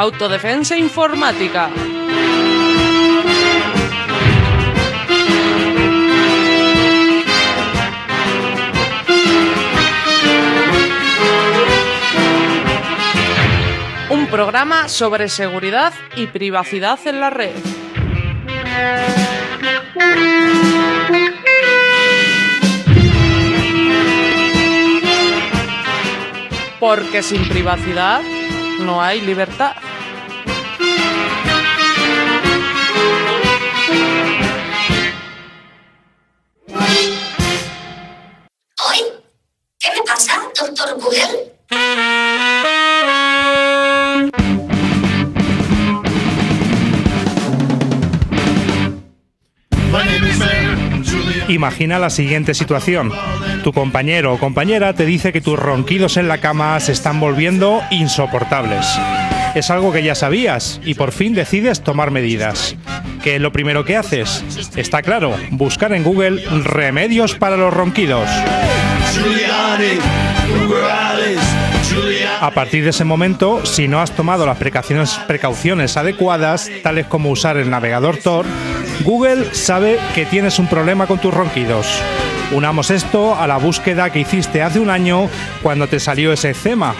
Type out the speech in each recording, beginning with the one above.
Autodefensa informática. Un programa sobre seguridad y privacidad en la red. Porque sin privacidad no hay libertad. Imagina la siguiente situación. Tu compañero o compañera te dice que tus ronquidos en la cama se están volviendo insoportables. Es algo que ya sabías y por fin decides tomar medidas. ¿Qué es lo primero que haces? Está claro, buscar en Google remedios para los ronquidos. A partir de ese momento, si no has tomado las precauciones, adecuadas, tales como usar el navegador Tor, Google sabe que tienes un problema con tus ronquidos. Unamos esto a la búsqueda que hiciste hace un año cuando te salió ese eczema,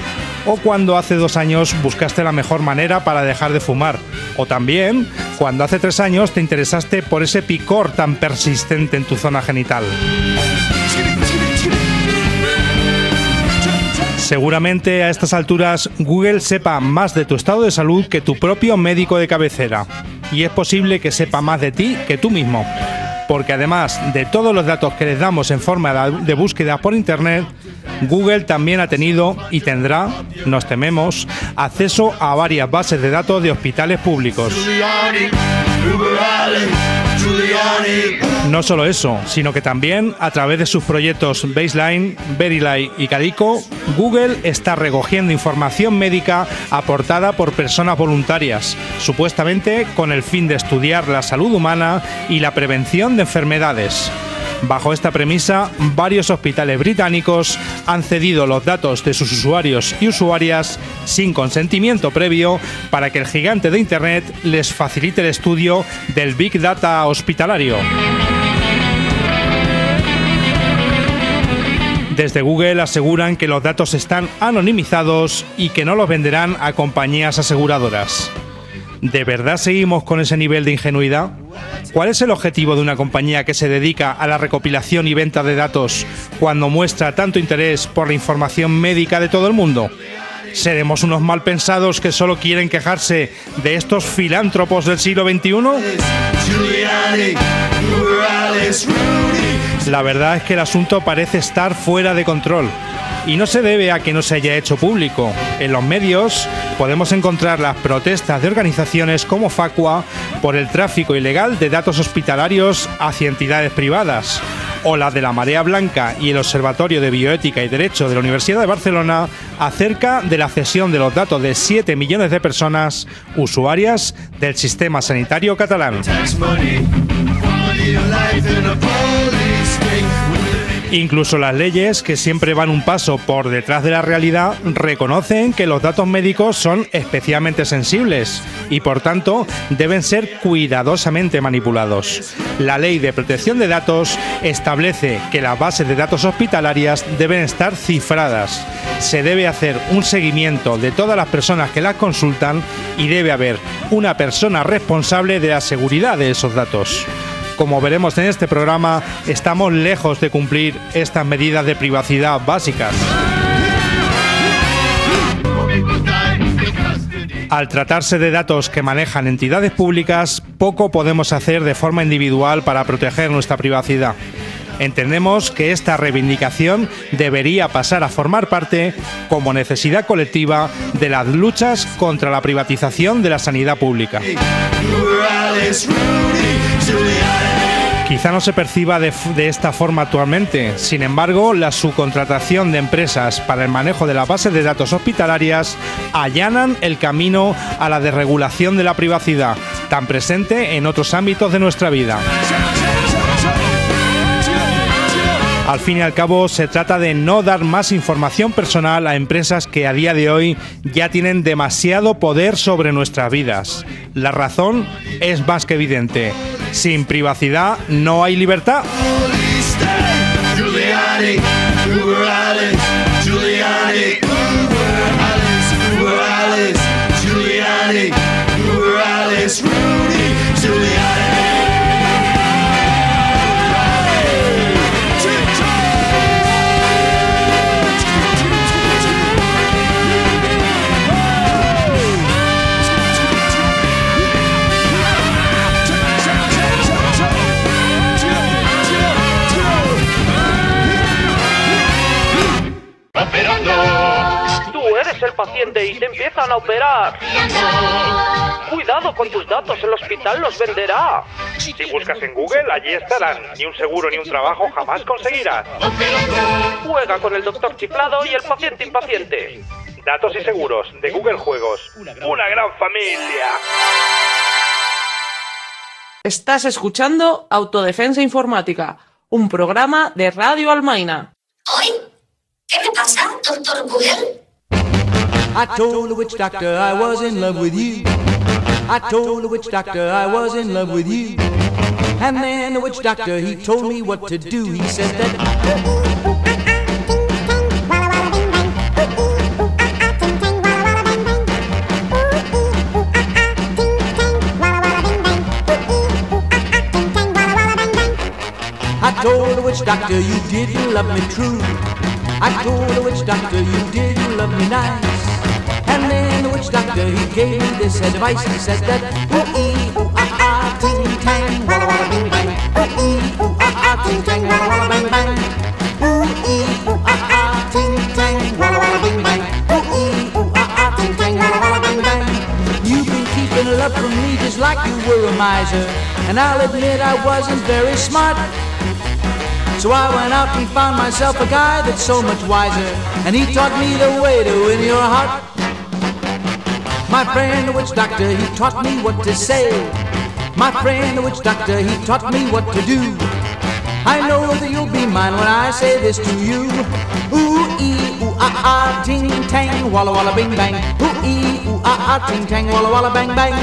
o cuando hace dos años buscaste la mejor manera para dejar de fumar, o también cuando hace tres años te interesaste por ese picor tan persistente en tu zona genital. Seguramente a estas alturas Google sepa más de tu estado de salud que tu propio médico de cabecera. Y es posible que sepa más de ti que tú mismo. Porque además de todos los datos que les damos en forma de búsqueda por Internet, Google también ha tenido y tendrá, nos tememos, acceso a varias bases de datos de hospitales públicos. No solo eso, sino que también a través de sus proyectos Baseline, Verily y Cadico, Google está recogiendo información médica aportada por personas voluntarias, supuestamente con el fin de estudiar la salud humana y la prevención de enfermedades. Bajo esta premisa, varios hospitales británicos han cedido los datos de sus usuarios y usuarias sin consentimiento previo para que el gigante de Internet les facilite el estudio del Big Data hospitalario. Desde Google aseguran que los datos están anonimizados y que no los venderán a compañías aseguradoras. ¿De verdad seguimos con ese nivel de ingenuidad? ¿Cuál es el objetivo de una compañía que se dedica a la recopilación y venta de datos cuando muestra tanto interés por la información médica de todo el mundo? ¿Seremos unos mal pensados que solo quieren quejarse de estos filántropos del siglo XXI? La verdad es que el asunto parece estar fuera de control. Y no se debe a que no se haya hecho público. En los medios podemos encontrar las protestas de organizaciones como Facua por el tráfico ilegal de datos hospitalarios hacia entidades privadas, o las de la Marea Blanca y el Observatorio de Bioética y Derecho de la Universidad de Barcelona acerca de la cesión de los datos de 7 millones de personas usuarias del sistema sanitario catalán. Incluso las leyes, que siempre van un paso por detrás de la realidad, reconocen que los datos médicos son especialmente sensibles y por tanto deben ser cuidadosamente manipulados. La ley de protección de datos establece que las bases de datos hospitalarias deben estar cifradas. Se debe hacer un seguimiento de todas las personas que las consultan y debe haber una persona responsable de la seguridad de esos datos como veremos en este programa, estamos lejos de cumplir estas medidas de privacidad básicas. Al tratarse de datos que manejan entidades públicas, poco podemos hacer de forma individual para proteger nuestra privacidad. Entendemos que esta reivindicación debería pasar a formar parte, como necesidad colectiva, de las luchas contra la privatización de la sanidad pública. Quizá no se perciba de, esta forma actualmente, sin embargo, la subcontratación de empresas para el manejo de la base de datos hospitalarias allanan el camino a la desregulación de la privacidad, tan presente en otros ámbitos de nuestra vida. Al fin y al cabo, se trata de no dar más información personal a empresas que a día de hoy ya tienen demasiado poder sobre nuestras vidas. La razón es más que evidente. Sin privacidad no hay libertad. El paciente y te empiezan a operar. Cuidado con tus datos, el hospital los venderá. Si buscas en Google, allí estarán. Ni un seguro ni un trabajo jamás conseguirás. Juega con el doctor chiflado y el paciente impaciente. Datos y seguros de Google Juegos. Una gran familia. Estás escuchando Autodefensa Informática, un programa de Radio Almaina. ¿Qué me pasa, doctor Google? I told the witch doctor I was in love with you. I told the witch doctor I was in love with you. And then the witch doctor he told me what to do. He said that. I told the witch doctor you didn't love me true. I told the witch doctor you didn't love me nice. And then the witch doctor, he gave me this advice. He said that, ooh ee, ooh ah ah, ting tang, walla walla bing bang. Ooh ee, ooh ah ah, ting tang, walla walla bang bang. Ooh ee, ooh ah ah, ting tang, walla walla bing bang. Ooh ee, ooh ah ah, ting tang, walla walla bang bang. You've been keeping love from me just like you were a miser. And I'll admit I wasn't very smart. So I went out and found myself a guy that's so much wiser. And he taught me the way to win your heart. My friend, the witch doctor, he taught me what to say. My friend, the witch doctor, he taught me what to do. I know that you'll be mine when I say this to you. Ooh ee ooh ah ah ting tang walla walla bing bang. Ooh ee ooh ah ah ting tang walla walla bang bang.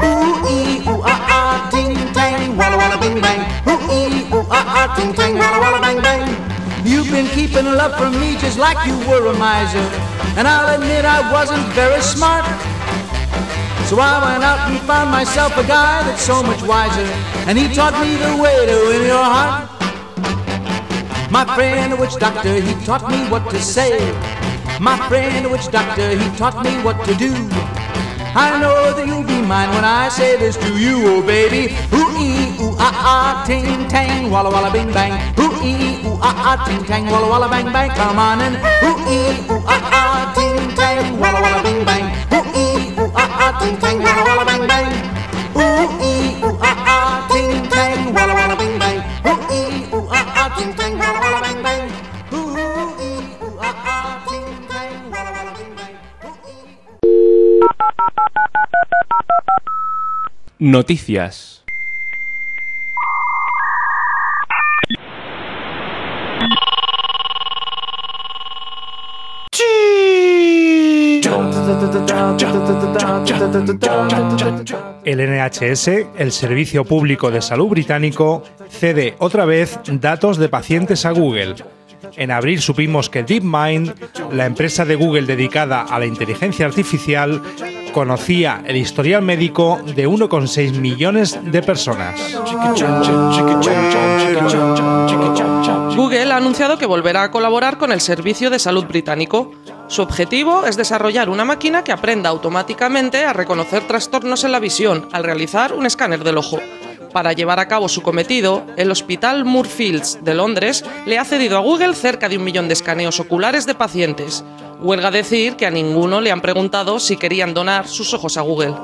Ooh ee ooh ah ah ting tang walla walla bing bang. Ooh ee ooh ah ah ting tang walla walla bang bang. You've been keeping love from me just like you were a miser. And I'll admit I wasn't very smart. So I went out and found myself a guy that's so much wiser, and he taught me the way to win your heart. My friend, the witch doctor, he taught me what to say. My friend, the witch doctor, he taught me what to do. I know that you'll be mine when I say this to you, oh baby. Ooh ee ooh ah ah ting tang walla walla bing bang. Ooh ee ooh ah ah ting tang walla walla bang bang. Come on and ooh ee ooh ah ah ting tang walla walla bing bang. Ooh ee ah ah ah ah ee. El NHS, el Servicio Público de Salud británico, cede otra vez datos de pacientes a Google. En abril supimos que DeepMind, la empresa de Google dedicada a la inteligencia artificial, conocía el historial médico de 1,6 millones de personas. Google ha anunciado que volverá a colaborar con el Servicio de Salud británico. Su objetivo es desarrollar una máquina que aprenda automáticamente a reconocer trastornos en la visión al realizar un escáner del ojo. Para llevar a cabo su cometido, el Hospital Moorfields de Londres le ha cedido a Google cerca de un millón de escaneos oculares de pacientes. Huelga decir que a ninguno le han preguntado si querían donar sus ojos a Google.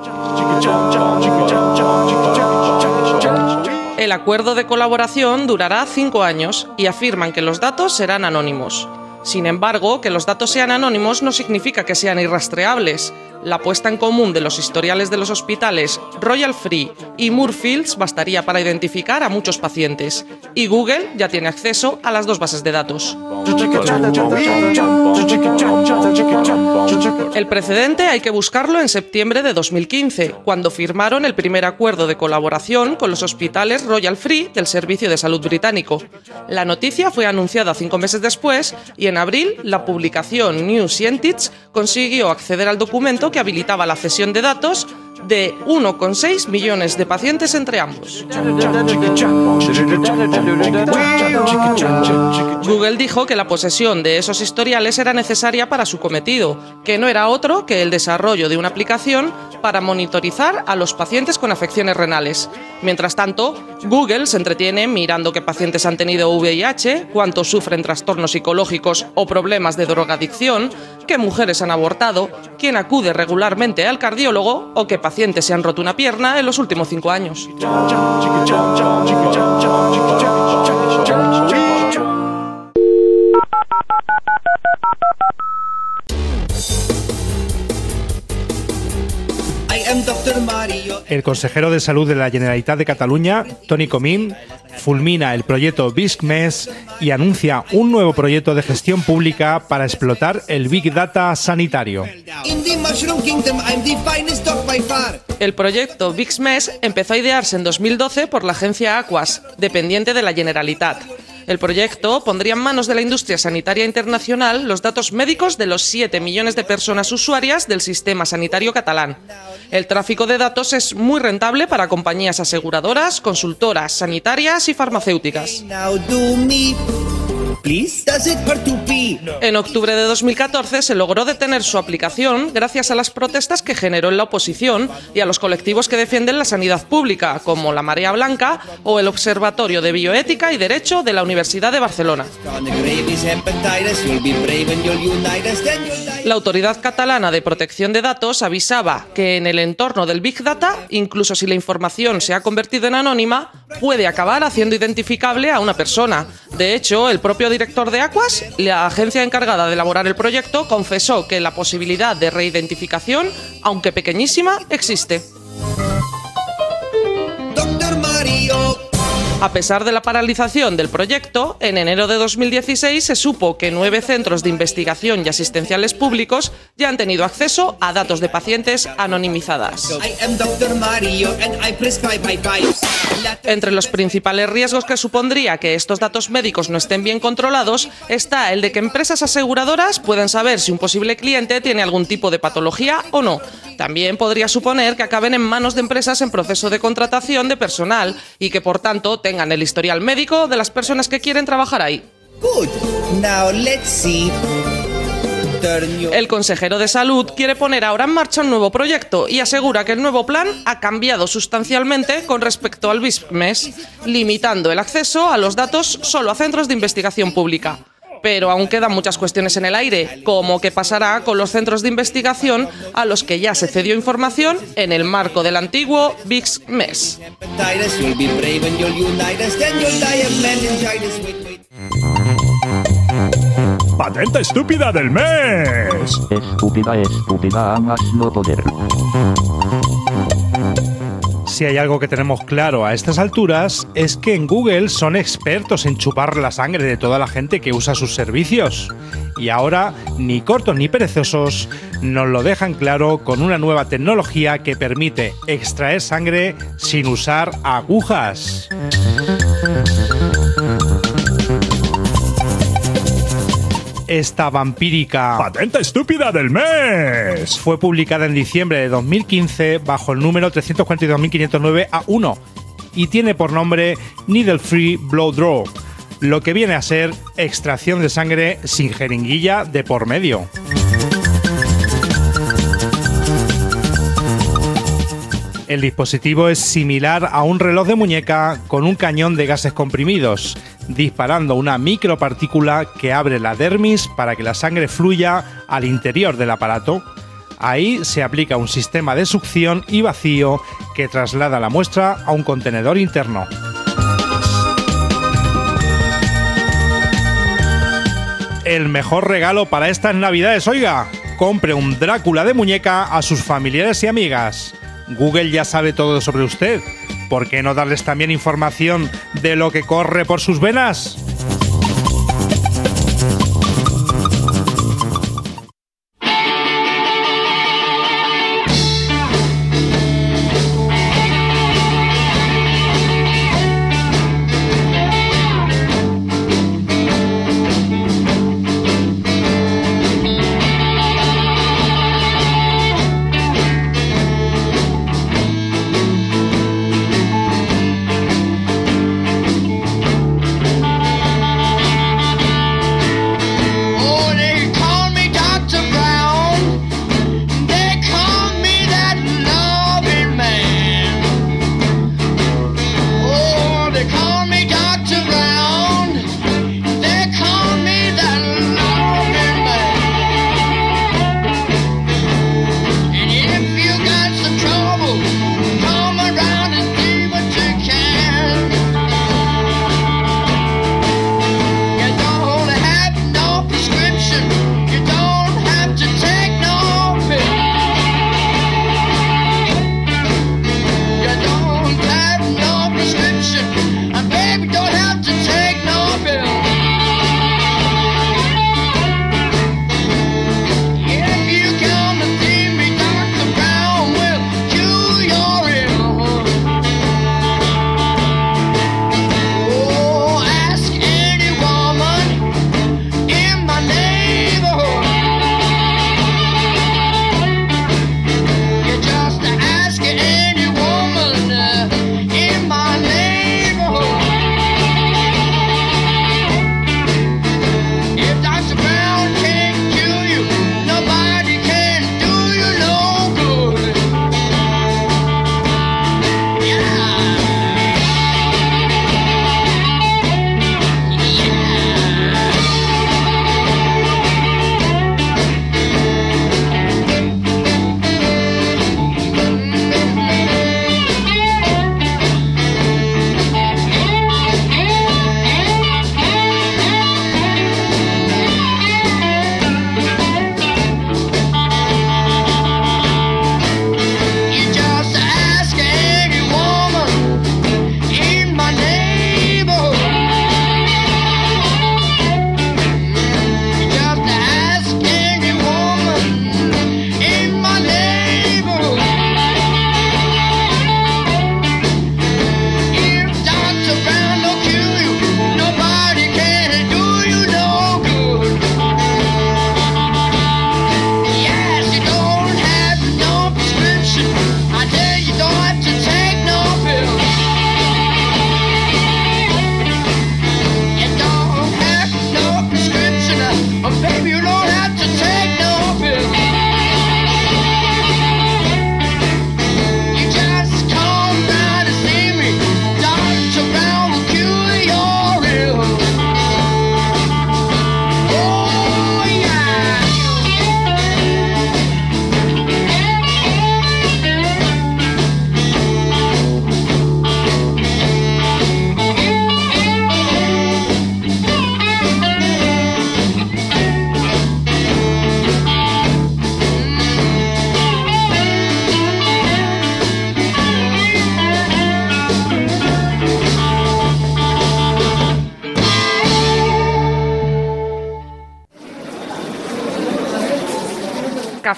El acuerdo de colaboración durará cinco años y afirman que los datos serán anónimos. Sin embargo, que los datos sean anónimos no significa que sean irrastreables. La puesta en común de los historiales de los hospitales Royal Free y Moorfields bastaría para identificar a muchos pacientes, y Google ya tiene acceso a las dos bases de datos. El precedente hay que buscarlo en septiembre de 2015, cuando firmaron el primer acuerdo de colaboración con los hospitales Royal Free del Servicio de Salud Británico. La noticia fue anunciada cinco meses después y en abril la publicación New Scientist consiguió acceder al documento que habilitaba la cesión de datos de 1,6 millones de pacientes entre ambos. Google dijo que la posesión de esos historiales era necesaria para su cometido, que no era otro que el desarrollo de una aplicación para monitorizar a los pacientes con afecciones renales. Mientras tanto, Google se entretiene mirando qué pacientes han tenido VIH, cuántos sufren trastornos psicológicos o problemas de drogadicción, qué mujeres han abortado, quién acude regularmente al cardiólogo o qué pacientes se han roto una pierna en los últimos cinco años. El consejero de salud de la Generalitat de Cataluña, Toni Comín, fulmina el proyecto BISCMES y anuncia un nuevo proyecto de gestión pública para explotar el Big Data sanitario. El proyecto BISCMES empezó a idearse en 2012 por la agencia Aquas, dependiente de la Generalitat. El proyecto pondría en manos de la industria sanitaria internacional los datos médicos de los 7 millones de personas usuarias del sistema sanitario catalán. El tráfico de datos es muy rentable para compañías aseguradoras, consultoras, sanitarias y farmacéuticas. En octubre de 2014 se logró detener su aplicación gracias a las protestas que generó en la oposición y a los colectivos que defienden la sanidad pública, como la Marea Blanca o el Observatorio de Bioética y Derecho de la Universidad de Barcelona. La Autoridad Catalana de Protección de Datos avisaba que en el entorno del Big Data, incluso si la información se ha convertido en anónima, puede acabar haciendo identificable a una persona. De hecho, el propio director de Aquas, la agencia encargada de elaborar el proyecto, confesó que la posibilidad de reidentificación, aunque pequeñísima, existe. A pesar de la paralización del proyecto, en enero de 2016 se supo que nueve centros de investigación y asistenciales públicos ya han tenido acceso a datos de pacientes anonimizadas. Entre los principales riesgos que supondría que estos datos médicos no estén bien controlados está el de que empresas aseguradoras puedan saber si un posible cliente tiene algún tipo de patología o no. También podría suponer que acaben en manos de empresas en proceso de contratación de personal y que por tanto tengan el historial médico de las personas que quieren trabajar ahí. El consejero de salud quiere poner ahora en marcha un nuevo proyecto y asegura que el nuevo plan ha cambiado sustancialmente con respecto al BISPMES, limitando el acceso a los datos solo a centros de investigación pública pero aún quedan muchas cuestiones en el aire, como qué pasará con los centros de investigación a los que ya se cedió información en el marco del antiguo BIX-MES. Patente estúpida del mes. Estúpida, estúpida, más no poder. Si hay algo que tenemos claro a estas alturas es que en Google son expertos en chupar la sangre de toda la gente que usa sus servicios. Y ahora, ni cortos ni perezosos, nos lo dejan claro con una nueva tecnología que permite extraer sangre sin usar agujas. Esta vampírica Patente estúpida del mes. fue publicada en diciembre de 2015 bajo el número 342.509 A1 y tiene por nombre Needle Free Blood Draw, lo que viene a ser extracción de sangre sin jeringuilla de por medio. El dispositivo es similar a un reloj de muñeca con un cañón de gases comprimidos, disparando una micropartícula que abre la dermis para que la sangre fluya al interior del aparato. Ahí se aplica un sistema de succión y vacío que traslada la muestra a un contenedor interno. El mejor regalo para estas navidades, oiga. compre un Drácula de muñeca a sus familiares y amigas. Google ya sabe todo sobre usted. ¿Por qué no darles también información de lo que corre por sus venas?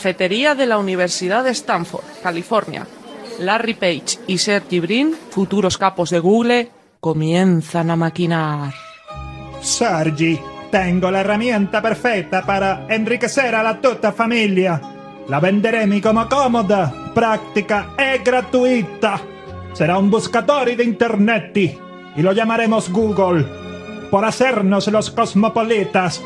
Cafetería de la Universidad de Stanford, California. Larry Page y Sergey Brin, futuros capos de Google, comienzan a maquinar. Sergi, tengo la herramienta perfetta para enriquecer a la tutta familia. La venderemo como cómoda, práctica e gratuita. Será un buscador de internet y lo llamaremos Google por hacernos los cosmopolitas.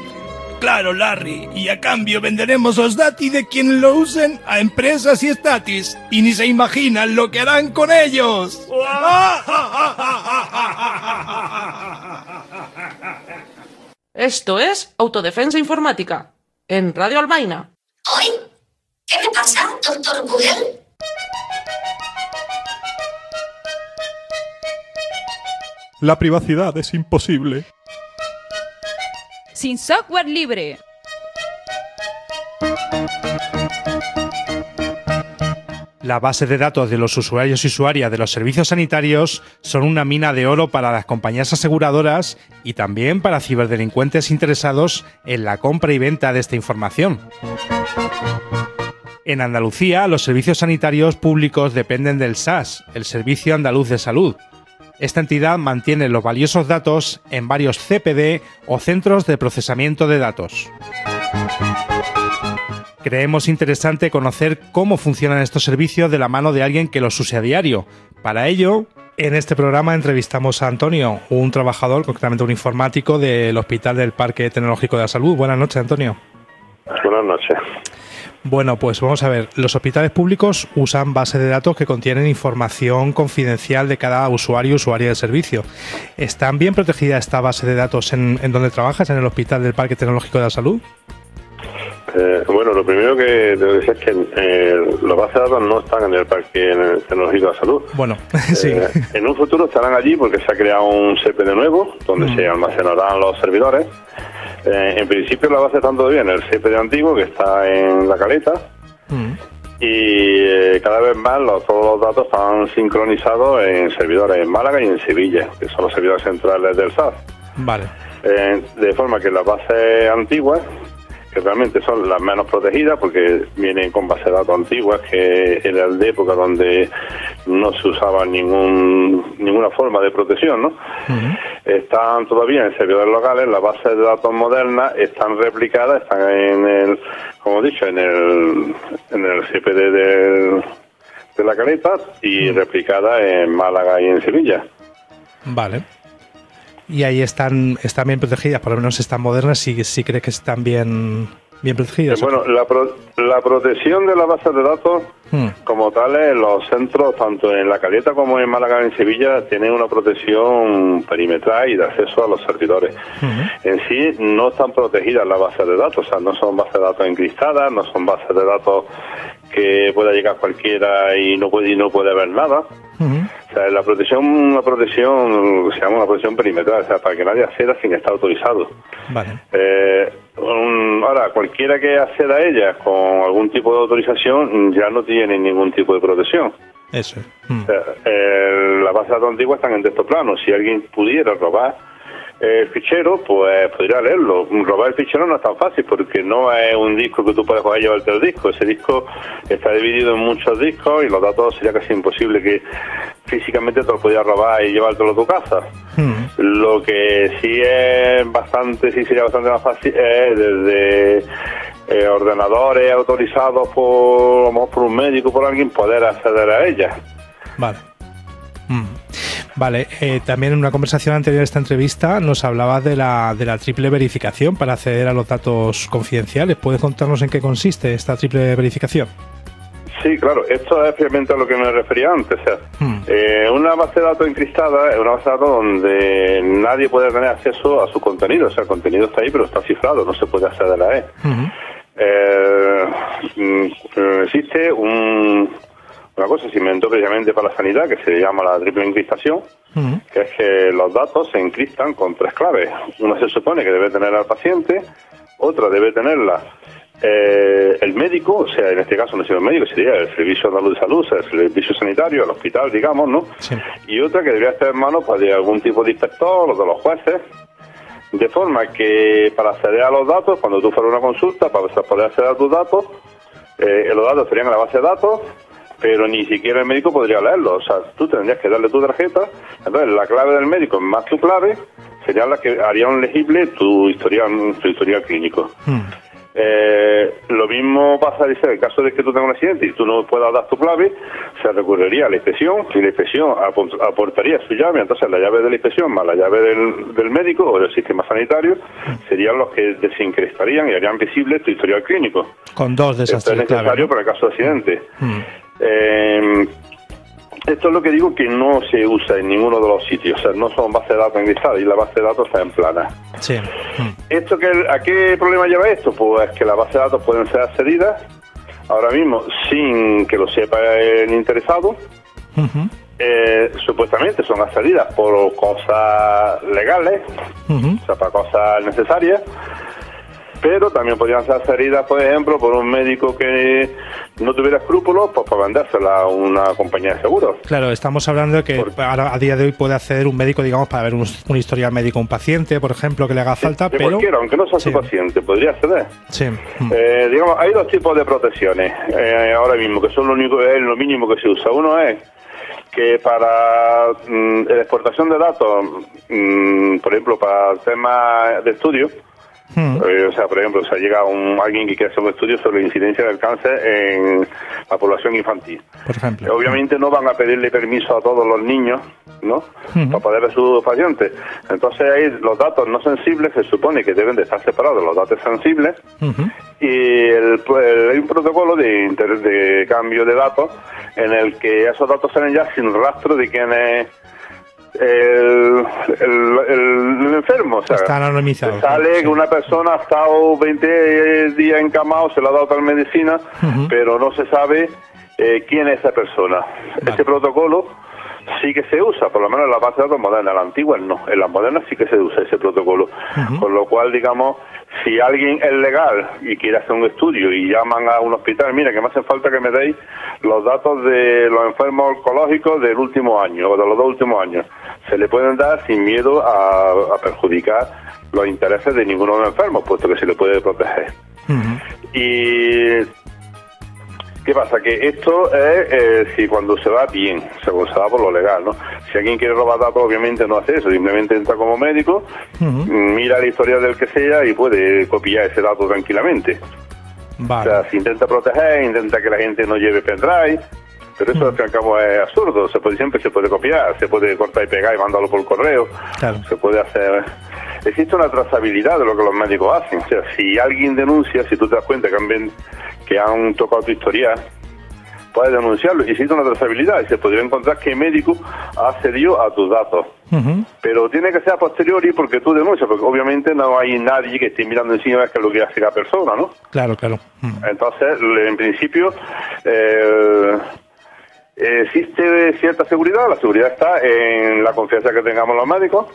Claro, Larry, y a cambio venderemos los dati de quien lo usen a empresas y estatis, y ni se imaginan lo que harán con ellos. Esto es Autodefensa Informática, en Radio Albaina. ¿Hoy? ¿Qué me pasa, doctor Google? La privacidad es imposible. Sin software libre. Las bases de datos de los usuarios y usuarias de los servicios sanitarios son una mina de oro para las compañías aseguradoras y también para ciberdelincuentes interesados en la compra y venta de esta información. En Andalucía, los servicios sanitarios públicos dependen del SAS, el Servicio Andaluz de Salud. Esta entidad mantiene los valiosos datos en varios CPD o centros de procesamiento de datos. Creemos interesante conocer cómo funcionan estos servicios de la mano de alguien que los use a diario. Para ello, en este programa entrevistamos a Antonio, un trabajador, concretamente un informático del Hospital del Parque Tecnológico de la Salud. Buenas noches, Antonio. Buenas noches. Bueno, pues vamos a ver. Los hospitales públicos usan bases de datos que contienen información confidencial de cada usuario y usuaria del servicio. ¿Están bien protegidas esta base de datos en, en donde trabajas, en el Hospital del Parque Tecnológico de la Salud? Eh, bueno, lo primero que debo decir es que eh, los bases de datos no están en el Parque Tecnológico de la Salud. Bueno, sí. Eh, en un futuro estarán allí porque se ha creado un CPD nuevo donde Mm. se almacenarán los servidores. Eh, en principio la base está todavía en el CPD antiguo que está en la caleta Mm. y eh, cada vez más los- todos los datos están sincronizados en servidores en Málaga y en Sevilla, que son los servidores centrales del SAS. Vale. Eh, de forma que las bases antiguas, que realmente son las menos protegidas porque vienen con bases de datos antiguas, que eran de época donde no se usaba ningún, ninguna forma de protección, ¿no? Están todavía en servidores locales, las bases de datos modernas están replicadas, están en el, como he dicho, en el, en el CPD del- de la caleta y replicadas en Málaga y en Sevilla. Vale. Y ahí están, están bien protegidas, por lo menos están modernas, si, si crees que están bien, bien protegidas. Bueno, la, pro- la protección de las bases de datos Hmm. como tales, los centros, tanto en La Caleta como en Málaga y en Sevilla, tienen una protección perimetral y de acceso a los servidores. En sí, no están protegidas las bases de datos, o sea, no son bases de datos encriptadas, no son bases de datos que pueda llegar cualquiera y no puede y no puede ver nada. O sea, la protección, una protección, se llama una protección perimetral, o sea, para que nadie acceda sin estar autorizado. Vale. Eh, un- ahora, cualquiera que acceda a ella con algún tipo de autorización ya no tiene ningún tipo de protección. Eso. es. Mm. O sea, eh, las bases de datos antiguas están en texto plano. Si alguien pudiera robar el fichero, pues podría leerlo. Robar el fichero no es tan fácil porque no es un disco que tú puedes coger y llevarte el disco. Ese disco está dividido en muchos discos y los datos sería casi imposible que físicamente te lo pudieras robar y llevártelo a tu casa. Lo que sí es bastante, sí sería bastante más fácil es desde eh, ordenadores autorizados por, a lo mejor por un médico, por alguien, poder acceder a ellas. Vale. Mm. Vale, eh, también en una conversación anterior a esta entrevista nos hablabas de la, de la triple verificación para acceder a los datos confidenciales. ¿Puedes contarnos en qué consiste esta triple verificación? Sí, claro, esto es precisamente a lo que me refería antes. O sea, Hmm. eh, una base de datos encriptada es una base de datos donde nadie puede tener acceso a su contenido. O sea, el contenido está ahí, pero está cifrado, no se puede acceder a él. Eh, existe un- una cosa que se inventó precisamente para la sanidad que se llama la triple encriptación, que es que los datos se encriptan con tres claves. Una se supone que debe tener al paciente, otra debe tenerla eh, el médico, o sea, en este caso no sería el médico, sería el Servicio Andaluz de Salud, o sea, el Servicio Sanitario, el hospital, digamos, ¿no? Y otra que debería estar en manos pues, de algún tipo de inspector o de los jueces, de forma que para acceder a los datos, cuando tú fueras a una consulta, para poder acceder a tus datos, eh, los datos estarían en la base de datos, pero ni siquiera el médico podría leerlos. O sea, tú tendrías que darle tu tarjeta, entonces la clave del médico más tu clave serían las que harían legible tu historial, tu historial clínico. Eh, lo mismo pasa, dice, en el caso de que tú tengas un accidente y tú no puedas dar tu clave, se recurriría a la inspección y la inspección apo- aportaría su llave, entonces la llave de la inspección más la llave del, del médico o del sistema sanitario serían los que desencriptarían y harían visible tu historial clínico. Con dos de esas Esto es necesario ¿no? para el caso de accidente. Mm. Eh, esto es lo que digo que no se usa en ninguno de los sitios, o sea, no son bases de datos encriptadas y la base de datos está en plana. Sí. ¿Esto qué, ¿A qué problema lleva esto? Pues que las bases de datos pueden ser accedidas ahora mismo sin que lo sepa el interesado. Eh, supuestamente son accedidas por cosas legales, o sea, para cosas necesarias. Pero también podrían ser heridas, por ejemplo, por un médico que no tuviera escrúpulos, pues para vendérsela a una compañía de seguros. Claro, estamos hablando de que a día de hoy puede acceder un médico, digamos, para ver un, un historial médico a un paciente, por ejemplo, que le haga falta, de pero... cualquiera, aunque no sea su paciente, podría acceder. Sí. Eh, digamos, hay dos tipos de protecciones eh, ahora mismo, que son lo único, es lo mínimo que se usa. Uno es que para mm, la exportación de datos, mm, por ejemplo, para temas de estudio, eh, o sea, por ejemplo, o sea, llega un, alguien que quiere hacer un estudio sobre la incidencia del cáncer en la población infantil. Por ejemplo. Obviamente no van a pedirle permiso a todos los niños, ¿no? Para poder ver sus pacientes. Entonces ahí los datos no sensibles se supone que deben de estar separados de los datos sensibles y el, pues, hay un protocolo de, inter- de cambio de datos en el que esos datos salen ya sin rastro de quién es el, el, enfermo. O sea, anonimizados. sale que una persona ha estado 20 días encamado, se le ha dado tal medicina, pero no se sabe eh, quién es esa persona. Este protocolo sí que se usa, por lo menos en la base de datos moderna, en la antigua no, en las modernas sí que se usa ese protocolo. Con lo cual, digamos, si alguien es legal y quiere hacer un estudio y llaman a un hospital, mira que me hace falta que me deis los datos de los enfermos oncológicos del último año o de los dos últimos años, se le pueden dar sin miedo a, a perjudicar los intereses de ninguno de los enfermos, puesto que se le puede proteger. Y ¿Qué pasa? Que esto es eh, si cuando se va bien, cuando se va por lo legal, ¿no? Si alguien quiere robar datos, obviamente no hace eso, simplemente entra como médico, mira la historia del que sea y puede copiar ese dato tranquilamente. O sea, se intenta proteger, intenta que la gente no lleve pendrive, pero eso al fin y al cabo es absurdo, se puede, siempre se puede copiar, se puede cortar y pegar y mandarlo por correo, Claro. se puede hacer... Existe una trazabilidad de lo que los médicos hacen, o sea, si alguien denuncia, si tú te das cuenta que han, ven- que han tocado tu historial, puedes denunciarlo, existe una trazabilidad y se podría encontrar qué médico ha accedido a tus datos. Pero tiene que ser a posteriori porque tú denuncias, porque obviamente no hay nadie que esté mirando encima es lo que hace la persona, ¿no? Claro, claro. Mm. Entonces, en principio, eh, existe cierta seguridad. La seguridad está en la confianza que tengamos los médicos.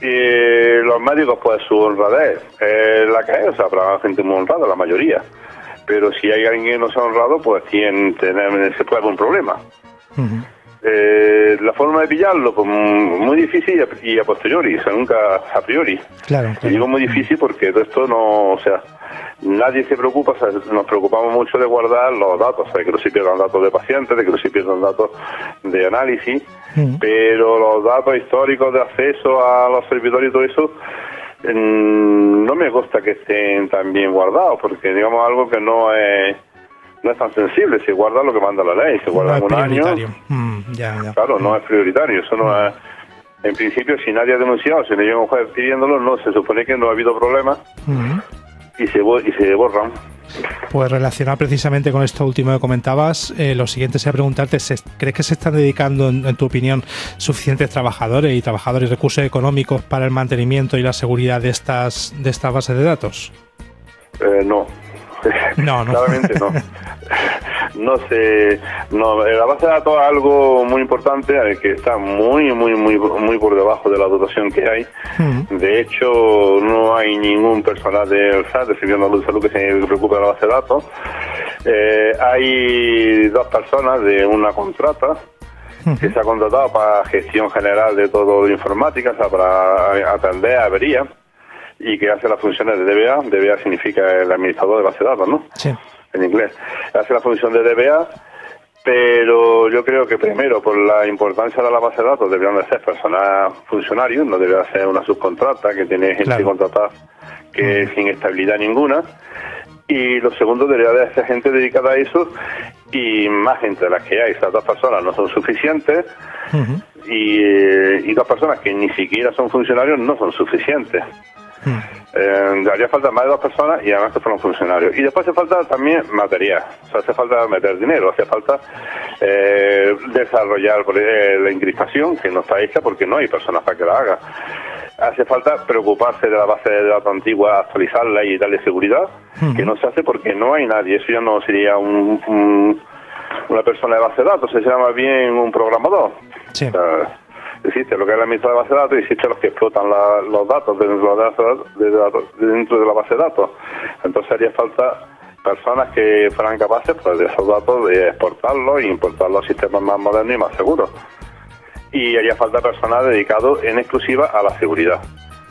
Y los médicos, pues su honradez es la que es. O sea, habrá gente muy honrada, la mayoría. Pero si hay alguien que no se ha honrado, pues tiene, tener- se puede haber un problema. Eh, la forma de pillarlo, pues muy difícil y a, y posteriori, o sea, nunca a priori. Claro, Y claro. digo muy difícil porque todo esto no, o sea, nadie se preocupa, o sea, nos preocupamos mucho de guardar los datos, o sea, que no se pierdan datos de pacientes, de que no se pierdan datos de análisis, Ujú. pero los datos históricos de acceso a los servidores y todo eso, mm, no me gusta que estén tan bien guardados, porque digamos algo que no es, no es tan sensible, se guarda lo que manda la ley, se No guarda es un año. Mm, ya, ya. Claro, no es prioritario, eso no es... En principio, si nadie ha denunciado, si no llega un juez pidiéndolo, no, se supone que no ha habido problema. Y se, y se borran. Pues relacionado precisamente con esto último que comentabas, eh, lo siguiente sería preguntarte, ¿se- ¿crees que se están dedicando, en, en tu opinión, suficientes trabajadores y trabajadores recursos económicos para el mantenimiento y la seguridad de estas, de estas bases de datos? Eh, no. No, no. Claramente no. No sé, no, eh, la base de datos es algo muy importante eh, que está muy, muy, muy, muy por debajo de la dotación que hay. De hecho, no hay ningún personal del SAT, de Servicio de Salud, que se preocupe de la base de datos. Eh, hay dos personas de una contrata que se ha contratado para gestión general de todo de informática, o sea, para atender averías y que hace las funciones de DBA. DBA significa el administrador de base de datos, ¿no? Sí. En inglés. Hace la función de DBA, pero yo creo que primero, por la importancia de la base de datos, deberían de ser personal funcionario, no debería ser una subcontrata que tiene gente Claro. contratada que sin estabilidad ninguna. Y lo segundo, debería de ser gente dedicada a eso y más gente de las que hay. Esas dos personas no son suficientes y, eh, y dos personas que ni siquiera son funcionarios no son suficientes. Eh, haría falta más de dos personas y además que fueron funcionarios. Y después hace falta también material, o sea, hace falta meter dinero, hace falta eh, desarrollar ejemplo, la encriptación, que no está hecha porque no hay personas para que la haga. Hace falta preocuparse de la base de datos antigua, actualizarla y darle seguridad, que no se hace porque no hay nadie. Eso ya no sería un, un- una persona de base de datos, se llama bien un programador. Sí. O sea, Existe lo que es la administración de base de datos y existe los que explotan la- los datos dentro de, la base de datos- de datos- dentro de la base de datos. Entonces haría falta personas que fueran capaces pues, de esos datos de exportarlos y importarlos a sistemas más modernos y más seguros. Y haría falta personal dedicado en exclusiva a la seguridad.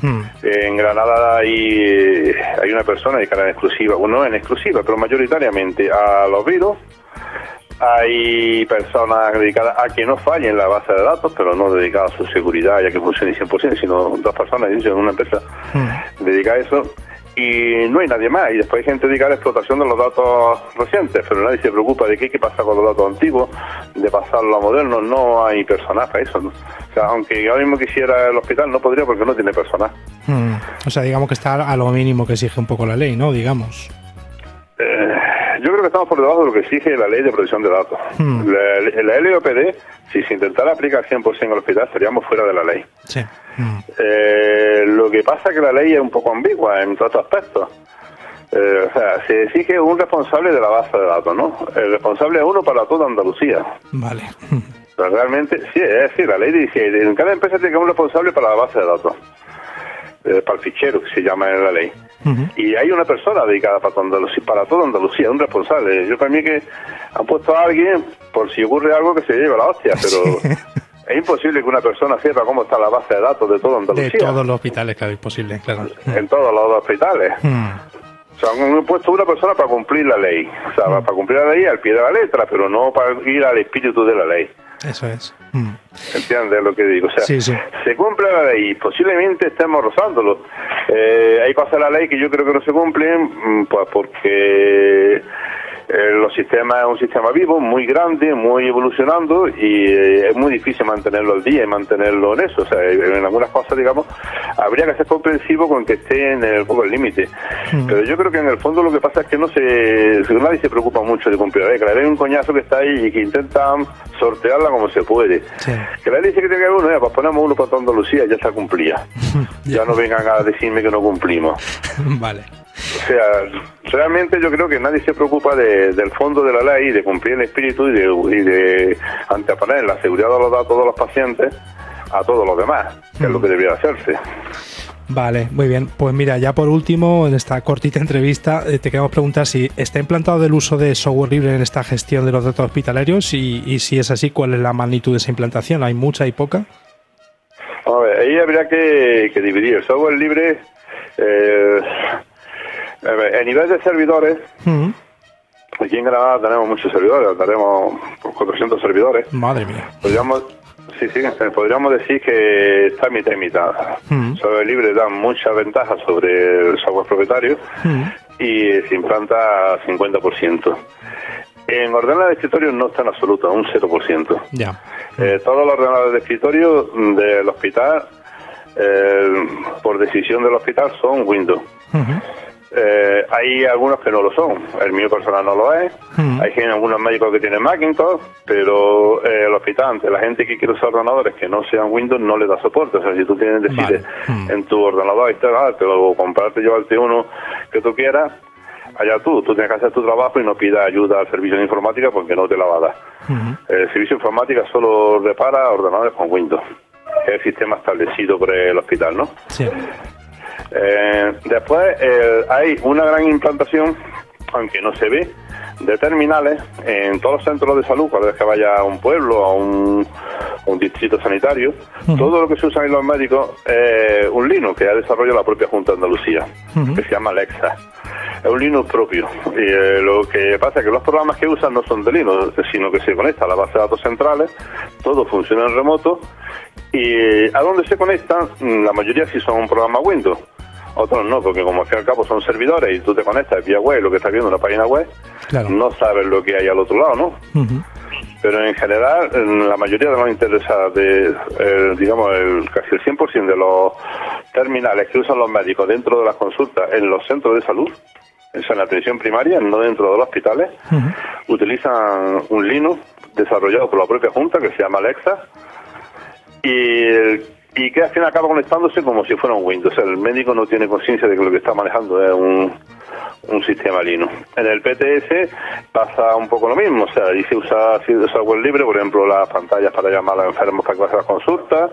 Hmm. En Granada hay, hay una persona dedicada en exclusiva, bueno, no en exclusiva, pero mayoritariamente a los virus. Hay personas dedicadas a que no fallen la base de datos, pero no dedicadas a su seguridad y a que funcione 100%, sino dos personas en una empresa dedicada a eso. Y no hay nadie más. Y después hay gente dedicada a la explotación de los datos recientes, pero nadie se preocupa de qué, qué pasa con los datos antiguos, de pasarlo a modernos. No hay personal para eso. ¿no? O sea, aunque ahora mismo quisiera el hospital, no podría porque no tiene personal. Hmm. O sea, digamos que está a lo mínimo que exige un poco la ley, ¿no? Digamos. Eh, yo creo que estamos por debajo de lo que exige la ley de protección de datos. Hmm. La, la LOPD, si se intentara aplicar 100% en el hospital, estaríamos fuera de la ley. Sí. Eh, lo que pasa es que la ley es un poco ambigua en todos aspectos. Eh, o sea, se exige un responsable de la base de datos, ¿no? El responsable es uno para toda Andalucía. Vale. Pero realmente, sí, es decir, la ley dice que en cada empresa tiene que haber un responsable para la base de datos, eh, para el fichero que se llama en la ley. Y hay una persona dedicada para toda Andalucía, para toda Andalucía, un responsable. Yo para mí que han puesto a alguien por si ocurre algo que se lleve la hostia, pero es imposible que una persona sepa cómo está la base de datos de toda De Andalucía, todos los hospitales que habéis posible, claro. en todos los hospitales. Hmm. O sea, han puesto una persona para cumplir la ley, o sea, para cumplir la ley al pie de la letra, pero no para ir al espíritu de la ley. Eso es. Hmm. ¿Entiendes lo que digo? O sea, Sí, sí. se cumple la ley, posiblemente estemos rozándolo. Eh, hay cosas de la ley que yo creo que no se cumplen, mm, pues porque eh, los sistemas es un sistema vivo, muy grande, muy evolucionando y eh, es muy difícil mantenerlo al día y mantenerlo en eso. O sea, en algunas cosas, digamos, habría que ser comprensivo con que esté en el poco el límite. Pero yo creo que en el fondo lo que pasa es que no se, nadie se preocupa mucho de cumplir la ley es un coñazo que está ahí y que intentan sortearla como se puede. Que la ley dice que tiene que haber uno, ya, pues ponemos uno para toda Andalucía, ya está cumplida. ya no vengan a decirme que no cumplimos. vale. O sea, realmente yo creo que nadie se preocupa de- del fondo de la ley, de cumplir el espíritu y de, y de anteponer la seguridad de los datos de los pacientes a todos los demás, que es lo que debería hacerse. Vale, muy bien. Pues mira, ya por último, en esta cortita entrevista, eh, te queremos preguntar si está implantado el uso de software libre en esta gestión de los datos hospitalarios y, y si es así, ¿cuál es la magnitud de esa implantación? ¿Hay mucha y poca? A ver, ahí habría que, que dividir. El software libre, eh, a nivel de servidores, aquí en Granada tenemos muchos servidores, tenemos 400 servidores. Madre mía. Podríamos, sí, sí, eh, podríamos decir que está mitad y mitad. El software libre da muchas ventajas sobre el software propietario y se implanta 50%. En ordenadores de escritorio no está en absoluto, un 0%. Ya. Eh, todos los ordenadores de escritorio del hospital, eh, por decisión del hospital, son Windows. Eh, hay algunos que no lo son. El mío personal no lo es. Hay gente- algunos médicos que tienen Macintosh, pero eh, el hospital, la gente que quiere usar ordenadores que no sean Windows, no le da soporte. O sea, si tú tienes, decides en tu ordenador instalarte o comprarte, llevarte uno que tú quieras, allá tú. Tú tienes que hacer tu trabajo y no pidas ayuda al servicio de informática porque no te la va a dar. El servicio de informática solo repara ordenadores con Windows, que es el sistema establecido por el hospital, ¿no? Sí. Eh, después eh, hay una gran implantación, aunque no se ve, de terminales en todos los centros de salud, cada vez que vaya a un pueblo, a un, distrito sanitario, todo lo que se usa en los médicos es un Linux que ha desarrollado la propia Junta de Andalucía, que se llama Alexa. Es un Linux propio. Y eh, lo que pasa es que los programas que usan no son de Linux, sino que se conecta a la base de datos centrales, todo funciona en remoto, y a donde se conectan, mm, la mayoría sí son un programa Windows. Otros no, porque como al fin y al cabo son servidores y tú te conectas vía web, lo que estás viendo en una página web, Claro. no sabes lo que hay al otro lado, ¿no? Pero en general, en la mayoría de los interesados, de, eh, digamos, el, casi el 100% de los terminales que usan los médicos dentro de las consultas en los centros de salud, o sea, en la atención primaria, no dentro de los hospitales, utilizan un Linux desarrollado por la propia Junta que se llama Alexa y, y que al final acaba conectándose como si fuera un Windows. O sea, el médico no tiene conciencia de que lo que está manejando es un, un sistema Linux. En el PTS pasa un poco lo mismo, o sea, ahí se usa software libre, por ejemplo, las pantallas para llamar a los enfermos para que hagan las consultas.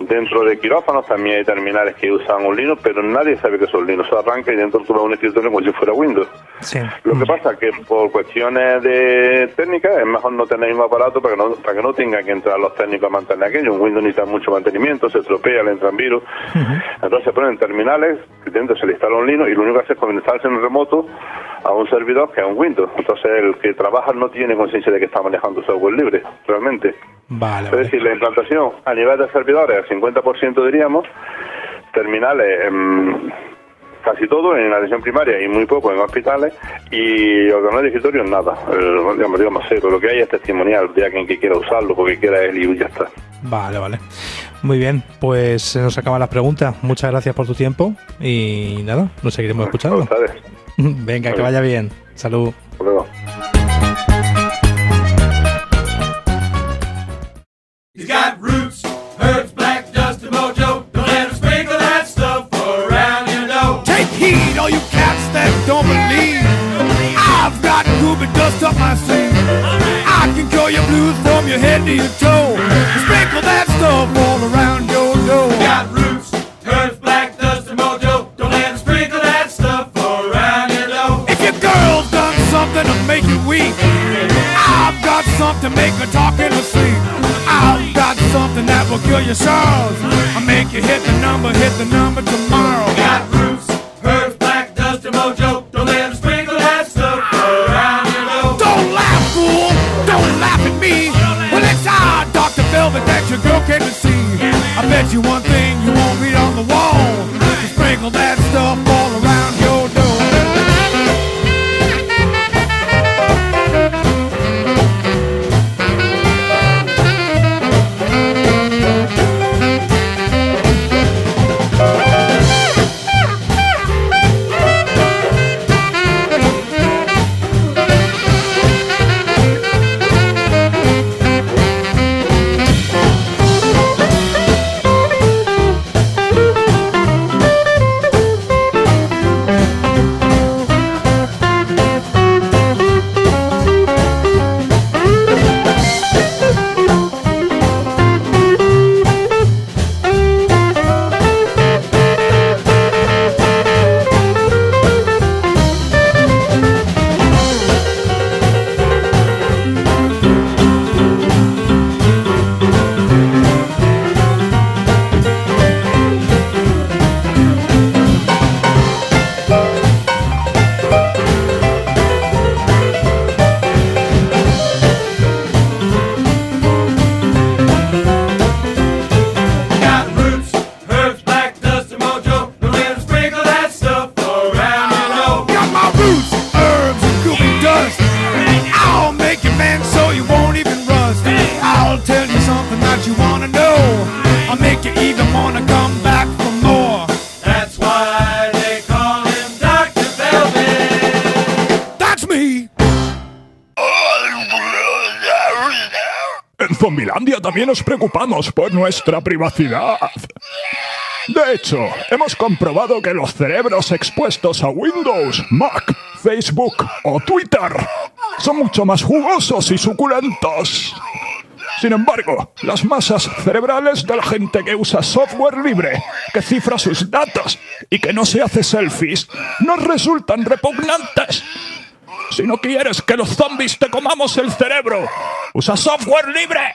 Dentro de quirófanos también hay terminales que usan un Linux, pero nadie sabe que son Linux. Eso arranca y dentro tú un escritorio como si fuera Windows. Sí. Lo que pasa es que por cuestiones de técnicas es mejor no tener un aparato para que no, para que no tengan que entrar los técnicos a mantener aquello. Un Windows necesita mucho mantenimiento, se estropea, le entran virus. Entonces se ponen terminales, que dentro se le instala un Linux y lo único que hace es conectarse en remoto a un servidor que es un Windows. Entonces el que trabaja no tiene conciencia de que está manejando software libre, realmente. Vale, Es decir, la implantación a nivel de servidores, al 50% diríamos, terminales casi todo en la atención primaria y muy poco en hospitales y ordenador de escritorio nada, Eh, digamos, digamos cero. Lo que hay es testimonial de alguien que quiera usarlo porque quiera él y ya está. Vale, vale. Muy bien, pues se nos acaban las preguntas. Muchas gracias por tu tiempo y nada, nos seguiremos escuchando. Venga, que vaya bien. Salud. Hasta luego. Por nuestra privacidad. De hecho, hemos comprobado que los cerebros expuestos a Windows, Mac, Facebook o Twitter son mucho más jugosos y suculentos. Sin embargo, las masas cerebrales de la gente que usa software libre, que cifra sus datos y que no se hace selfies, nos resultan repugnantes. Si no quieres que los zombies te comamos el cerebro, usa software libre.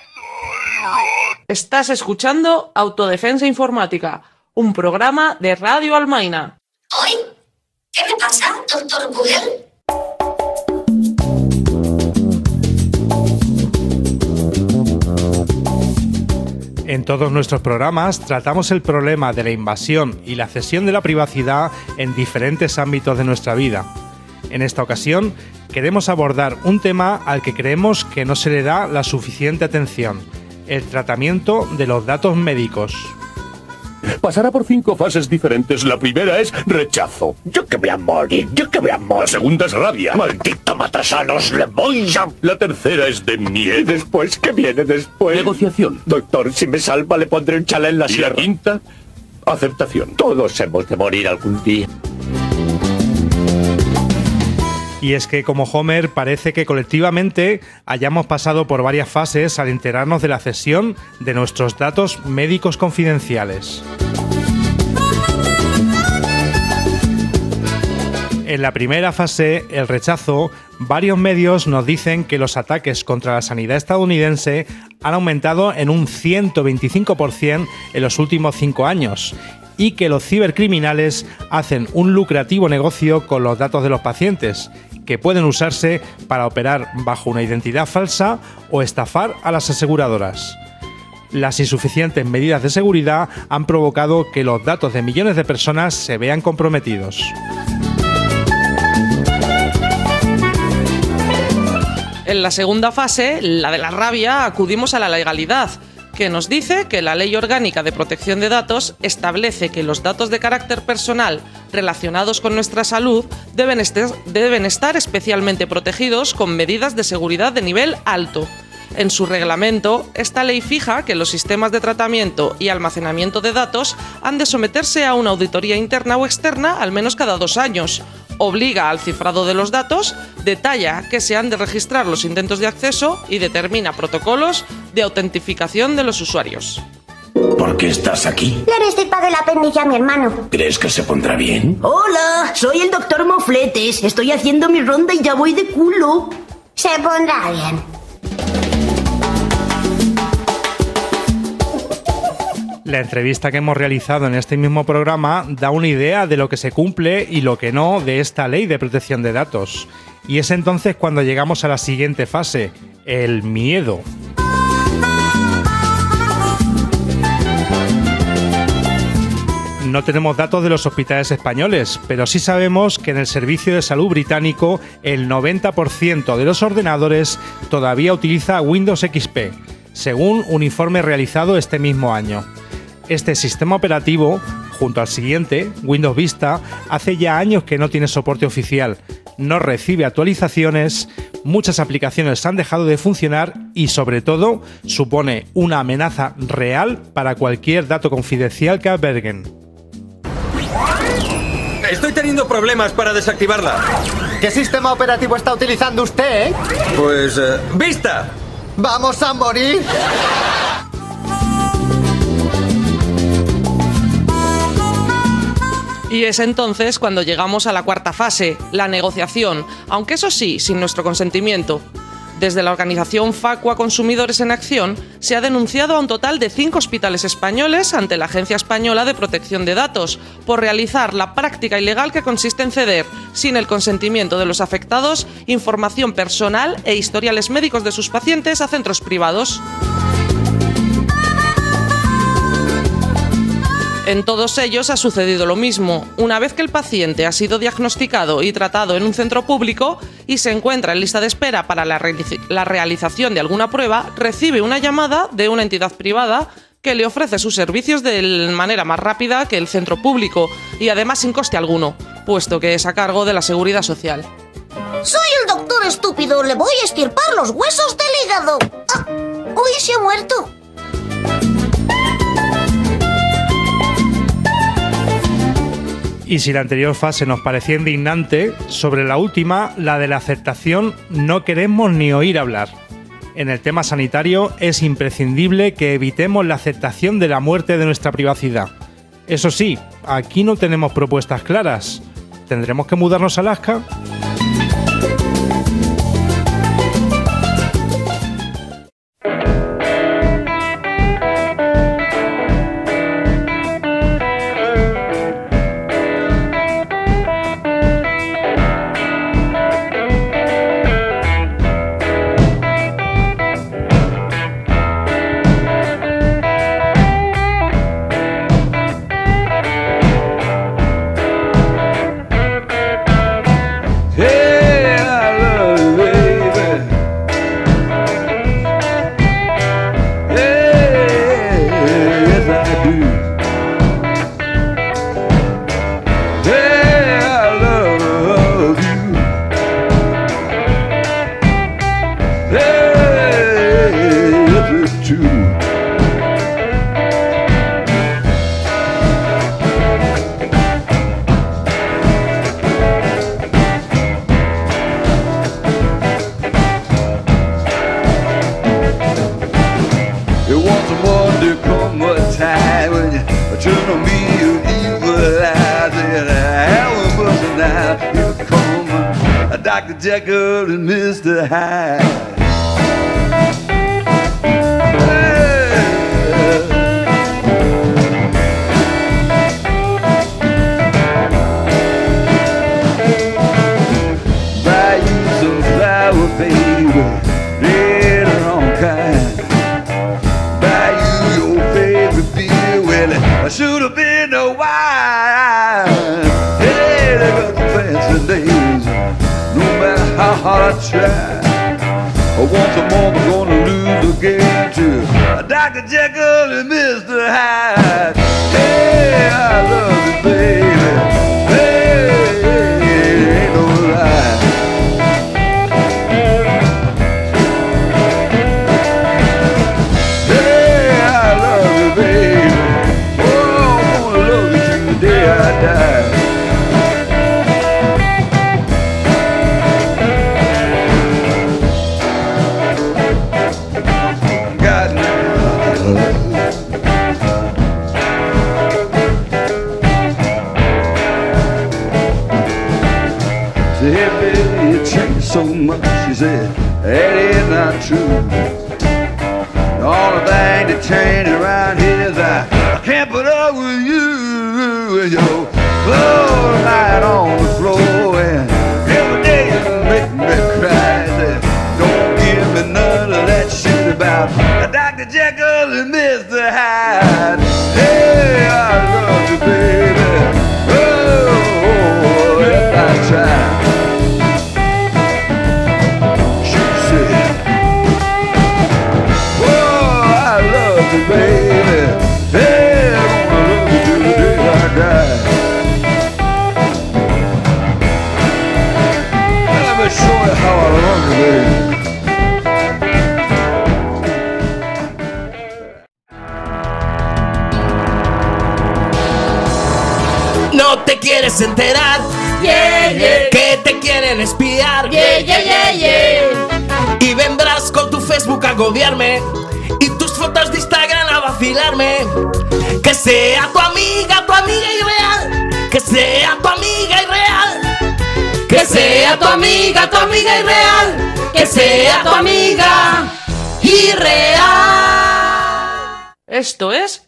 Estás escuchando Autodefensa Informática, un programa de Radio Almaina. ¿Hoy? ¿Qué me pasa, doctor Google? En todos nuestros programas tratamos el problema de la invasión y la cesión de la privacidad en diferentes ámbitos de nuestra vida. En esta ocasión queremos abordar un tema al que creemos que no se le da la suficiente atención, el tratamiento de los datos médicos. Pasará por cinco fases diferentes. La primera es rechazo. Yo que voy a morir, yo que voy a morir. La segunda es rabia. Maldito matasanos, le voy a... La tercera es de miedo. ¿Y después qué viene después? Negociación. Doctor, si me salva le pondré un chalé en la sierra. la quinta, aceptación. Todos hemos de morir algún día. Y es que como Homer parece que colectivamente hayamos pasado por varias fases al enterarnos de la cesión de nuestros datos médicos confidenciales. En la primera fase, el rechazo, varios medios nos dicen que los ataques contra la sanidad estadounidense han aumentado en un 125% en los últimos cinco años y que los cibercriminales hacen un lucrativo negocio con los datos de los pacientes, que pueden usarse para operar bajo una identidad falsa o estafar a las aseguradoras. Las insuficientes medidas de seguridad han provocado que los datos de millones de personas se vean comprometidos. En la segunda fase, la de la rabia, acudimos a la legalidad, que nos dice que la Ley Orgánica de Protección de Datos establece que los datos de carácter personal relacionados con nuestra salud deben, estar especialmente protegidos con medidas de seguridad de nivel alto. En su reglamento, esta ley fija que los sistemas de tratamiento y almacenamiento de datos han de someterse a una auditoría interna o externa al menos cada dos años. Obliga al cifrado de los datos, detalla que se han de registrar los intentos de acceso y determina protocolos de autentificación de los usuarios. ¿Por qué estás aquí? Le haré estipa del apéndice a mi hermano. ¿Crees que se pondrá bien? Hola, soy el doctor Mofletes. Estoy haciendo mi ronda y ya voy de culo. Se pondrá bien. La entrevista que hemos realizado en este mismo programa da una idea de lo que se cumple y lo que no de esta ley de protección de datos. Y es entonces cuando llegamos a la siguiente fase, el miedo. No tenemos datos de los hospitales españoles, pero sí sabemos que en el Servicio de Salud británico el 90% de los ordenadores todavía utiliza Windows XP, según un informe realizado este mismo año. Este sistema operativo, junto al siguiente, Windows Vista, hace ya años que no tiene soporte oficial, no recibe actualizaciones, muchas aplicaciones han dejado de funcionar y sobre todo supone una amenaza real para cualquier dato confidencial que alberguen. Estoy teniendo problemas para desactivarla. ¿Qué sistema operativo está utilizando usted, eh? Pues... eh, ¡Vista! ¡Vamos a morir! Y es entonces cuando llegamos a la cuarta fase, la negociación, aunque eso sí, sin nuestro consentimiento. Desde la organización Facua Consumidores en Acción se ha denunciado a un total de cinco hospitales españoles ante la Agencia Española de Protección de Datos por realizar la práctica ilegal que consiste en ceder, sin el consentimiento de los afectados, información personal e historiales médicos de sus pacientes a centros privados. En todos ellos ha sucedido lo mismo. Una vez que el paciente ha sido diagnosticado y tratado en un centro público y se encuentra en lista de espera para la, realización de alguna prueba, recibe una llamada de una entidad privada que le ofrece sus servicios de manera más rápida que el centro público y además sin coste alguno, puesto que es a cargo de la seguridad social. Soy el doctor estúpido. Le voy a estirpar los huesos del hígado. Ah, uy, se ha muerto. Y si la anterior fase nos parecía indignante, sobre la última, la de la aceptación, no queremos ni oír hablar. En el tema sanitario es imprescindible que evitemos la aceptación de la muerte de nuestra privacidad. Eso sí, aquí no tenemos propuestas claras. ¿Tendremos que mudarnos a Alaska?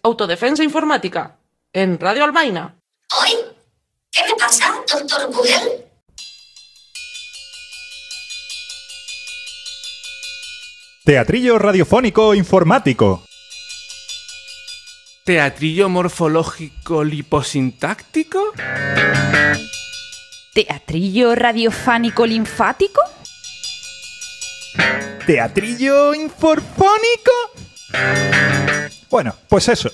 Autodefensa Informática, en Radio Albaina. ¿Hoy? ¿Qué me pasa, doctor Google? Teatrillo radiofónico informático. ¿Teatrillo morfológico liposintáctico? ¿Teatrillo radiofánico linfático? ¿Teatrillo inforfónico? Bueno, pues eso.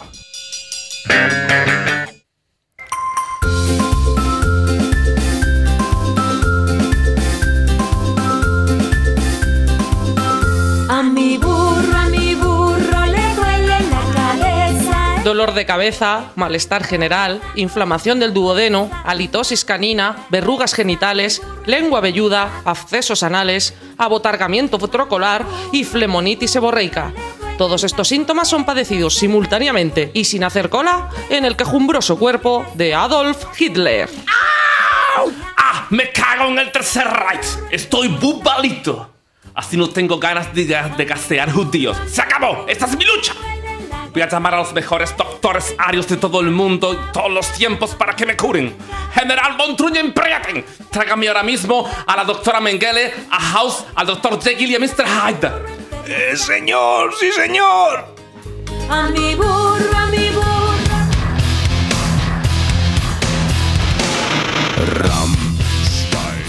A mi burro, a mi burro le duele la cabeza. Dolor de cabeza, malestar general, inflamación del duodeno, halitosis canina, verrugas genitales, lengua velluda, abscesos anales, abotargamiento trocolar y flemonitis seborreica. Todos estos síntomas son padecidos simultáneamente y sin hacer cola en el quejumbroso cuerpo de Adolf Hitler. ¡Ah! ¡Me cago en el tercer Reich! ¡Estoy bubalito! Así no tengo ganas de, de castear judíos. ¡Se acabó! ¡Esta es mi lucha! Voy a llamar a los mejores doctores arios de todo el mundo y todos los tiempos para que me curen. General von Trunjenprieten, tráigame ahora mismo a la doctora Mengele, a House, al doctor Jekyll y a Mr. Hyde. Eh, señor, sí, señor. A mi burro, a mi burro.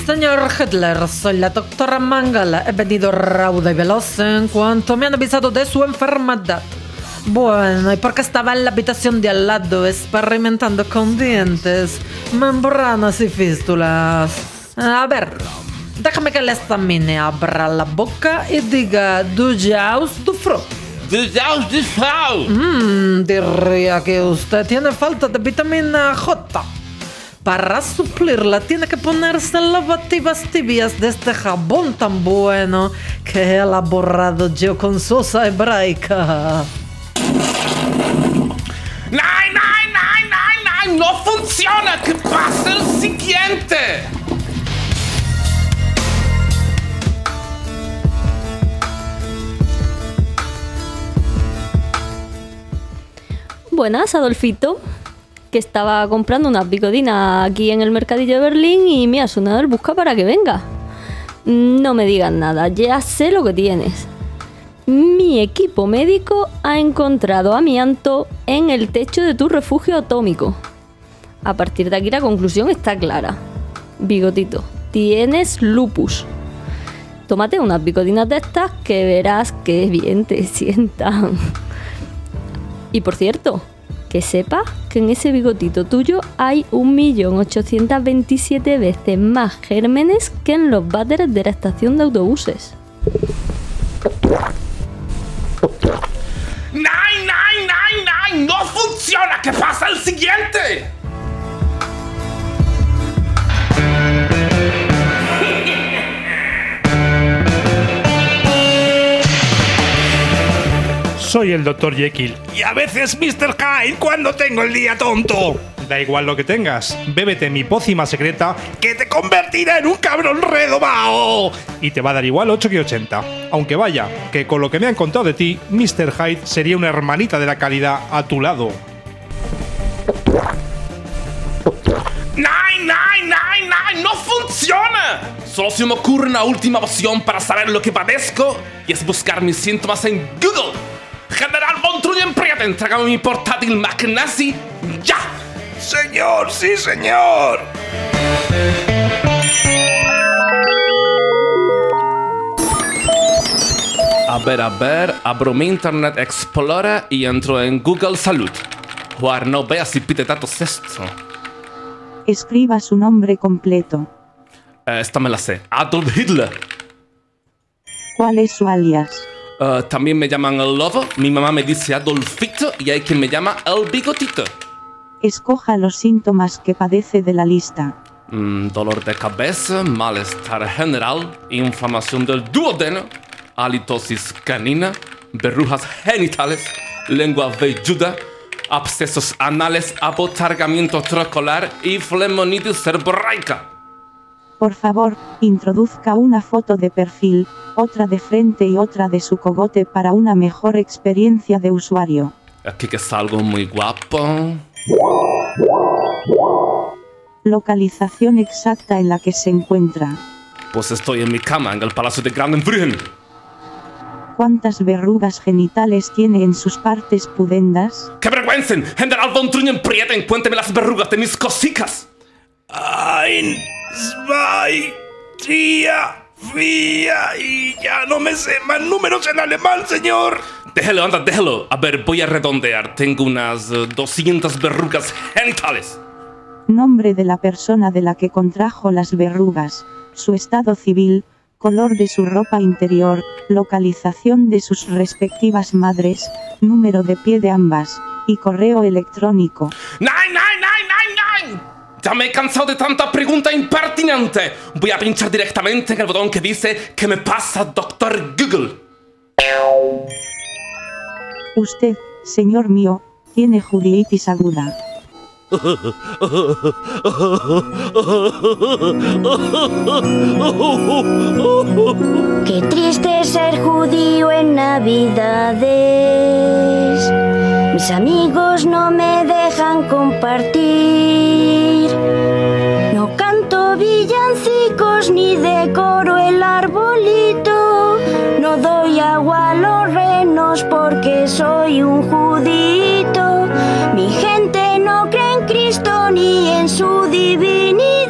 Señor Hitler, soy la doctora Mangala. He venido rauda y veloz en cuanto me han avisado de su enfermedad. Bueno, y porque estaba en la habitación de al lado experimentando con dientes, membranas y fístulas. A ver, déjame que le examine. Abra la boca y diga, du jaus du fro. Mmm, diría que usted tiene falta de vitamina J. Para suplirla tiene que ponerse lavativas tibias de este jabón tan bueno que he elaborado yo con sosa hebraica. ¡Nein, nein, nine! ¡No funciona! ¡Que pase el siguiente! Buenas, Adolfito. Que estaba comprando unas bicodinas aquí en el mercadillo de Berlín y me ha sonado el busca para que venga. No me digas nada, ya sé lo que tienes. Mi equipo médico ha encontrado amianto en el techo de tu refugio atómico. A partir de aquí la conclusión está clara. Bigotito, tienes lupus. Tómate unas bicodinas de estas que verás que bien te sientan. Y por cierto, que sepas que en ese bigotito tuyo hay 1.827 veces más gérmenes que en los váteres de la estación de autobuses. ¡Nine, nine, nine, nine! ¡No funciona! ¡Que pasa el siguiente! Soy el Dr. Jekyll. Y a veces Mr. Hyde cuando tengo el día tonto. Da igual lo que tengas, bébete mi pócima secreta que te convertirá en un cabrón redomado. Y te va a dar igual 8 que 80. Aunque vaya, que con lo que me han contado de ti, Mr. Hyde sería una hermanita de la calidad a tu lado. ¡Nine, nine, nine, nine! ¡No funciona! Solo se me ocurre una última opción para saber lo que padezco y es buscar mis síntomas en Google. General von Trullenprieten, trágame mi portátil Mac Nazi ya. Señor, sí, señor. A ver, a ver, abro mi Internet Explorer y entro en Google Salud. Juar, no veas si pide datos esto. Escriba su nombre completo. Eh, esta me la sé. Adolf Hitler. ¿Cuál es su alias? Eh, también me llaman el lobo, mi mamá me dice Adolfito y hay quien me llama el bigotito. Escoja los síntomas que padece de la lista. Mm, dolor de cabeza, malestar general, inflamación del duodeno, halitosis canina, verrugas genitales, lengua velluda, abscesos anales, abotargamiento trocolar y flemonitis seborreica. Por favor, introduzca una foto de perfil, otra de frente y otra de su cogote para una mejor experiencia de usuario. Aquí que salgo muy guapo. Localización exacta en la que se encuentra. Pues estoy en mi cama en el Palacio de Brandenburgen. ¿Cuántas verrugas genitales tiene en sus partes pudendas? ¡Qué vergüenza! General von Trullenprieten, cuénteme las verrugas de mis cosicas. Ein, zwei, tria, via y ya no me sé más números en alemán, señor. Déjelo, anda, déjelo. A ver, voy a redondear. Tengo unas eh, 200 verrugas genitales. Nombre de la persona de la que contrajo las verrugas, su estado civil, color de su ropa interior, localización de sus respectivas madres, número de pie de ambas, y correo electrónico. ¡Nine, nine, nine, nine, nine! Ya me he cansado de tanta pregunta impertinente. Voy a pinchar directamente en el botón que dice ¿Qué me pasa, doctor Google? Usted, señor mío, tiene judiitis aguda. Qué triste ser judío en Navidades. Mis amigos no me dejan compartir. No canto villancicos ni decoro el arbolito. No doy agua a los renos porque soy un judito. Mi gente no cree en Cristo ni en su divinidad.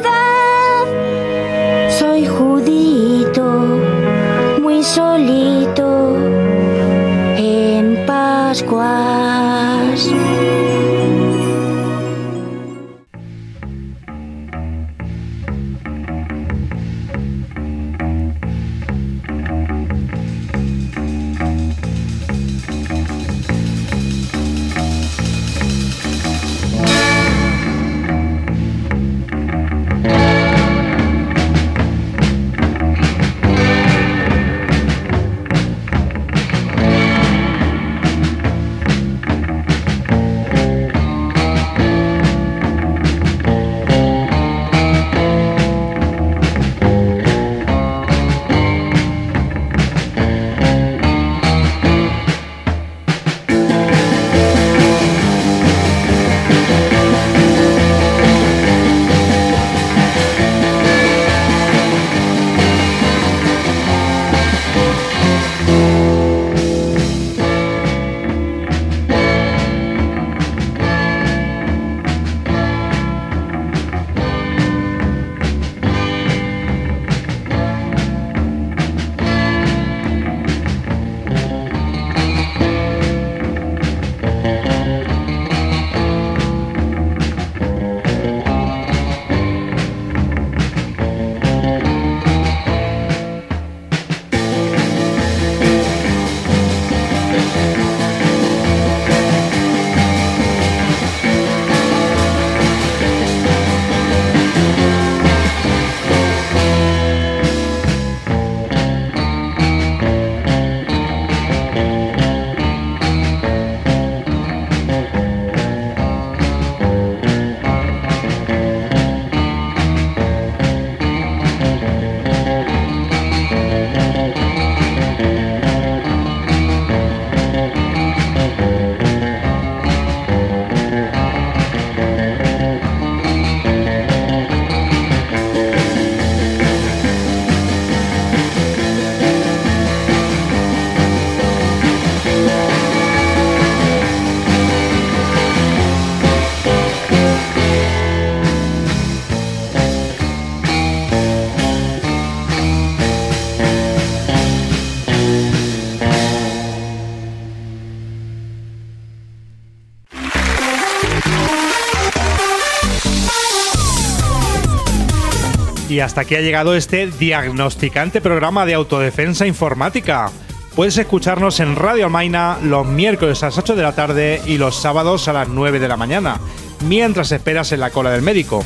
Y hasta aquí ha llegado este diagnosticante programa de autodefensa informática. Puedes escucharnos en Radio Almaina los miércoles a las 8 de la tarde y los sábados a las 9 de la mañana, mientras esperas en la cola del médico.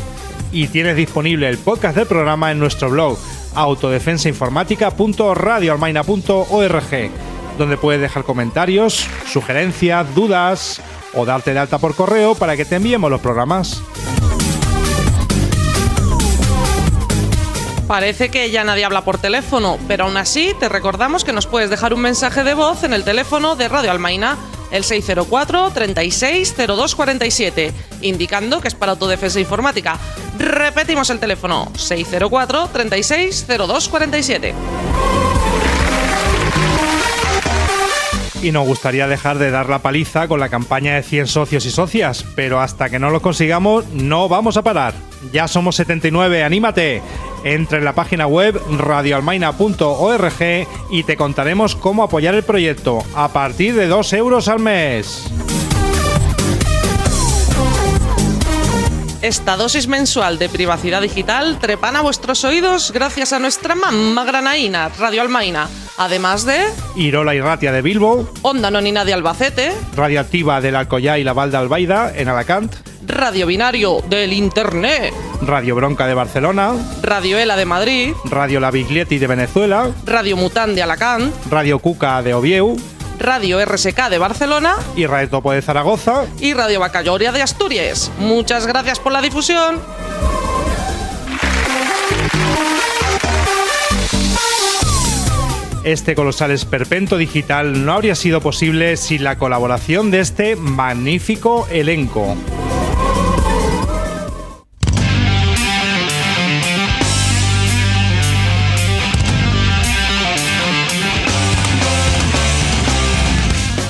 Y tienes disponible el podcast del programa en nuestro blog autodefensainformática.radioalmaina.org, donde puedes dejar comentarios, sugerencias, dudas o darte de alta por correo para que te enviemos los programas. Parece que ya nadie habla por teléfono, pero aún así te recordamos que nos puedes dejar un mensaje de voz en el teléfono de Radio Almaina, el 604 36 02 47, indicando que es para autodefensa informática. Repetimos el teléfono, 604 36 02 47. Y nos gustaría dejar de dar la paliza con la campaña de 100 socios y socias, pero hasta que no lo consigamos no vamos a parar. Ya somos 79, anímate. Entra en la página web radioalmaina.org y te contaremos cómo apoyar el proyecto a partir de 2 euros al mes. Esta dosis mensual de privacidad digital trepana vuestros oídos gracias a nuestra mamá granaína, Radio Almaina. Además de Irola y Ratia de Bilbo, Onda Nonina de Albacete, Radioactiva del Alcoyá y la Val de Albaida en Alacant, Radio Binario del Internet, Radio Bronca de Barcelona, Radio Ela de Madrid, Radio La Biglietti de Venezuela, Radio Mután de Alacant, Radio Cuca de Ovieu Radio RSK de Barcelona. Y Radio Topo de Zaragoza. Y Radio Bacayoria de Asturias. Muchas gracias por la difusión. Este colosal esperpento digital no habría sido posible sin la colaboración de este magnífico elenco.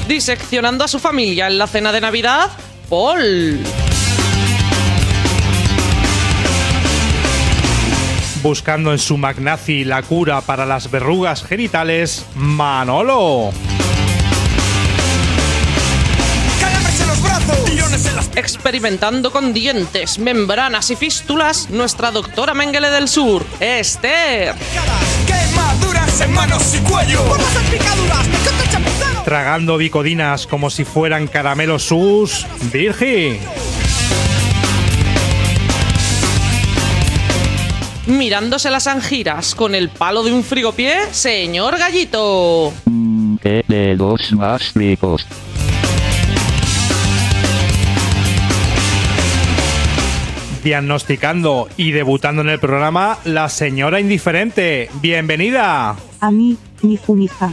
Diseccionando a su familia en la cena de Navidad, Paul. Buscando en su magnazi la cura para las verrugas genitales, Manolo. Experimentando con dientes, membranas y fístulas, nuestra doctora Mengele del Sur, Esther. Quemaduras en manos y cuello. Por las picaduras, Tragando bicodinas como si fueran caramelos sus, Virgi. Mirándose las angiras con el palo de un frigopié, señor Gallito. ¿Qué dedos más ricos? Diagnosticando y debutando en el programa, la señora indiferente. Bienvenida. A mí, mi fumija.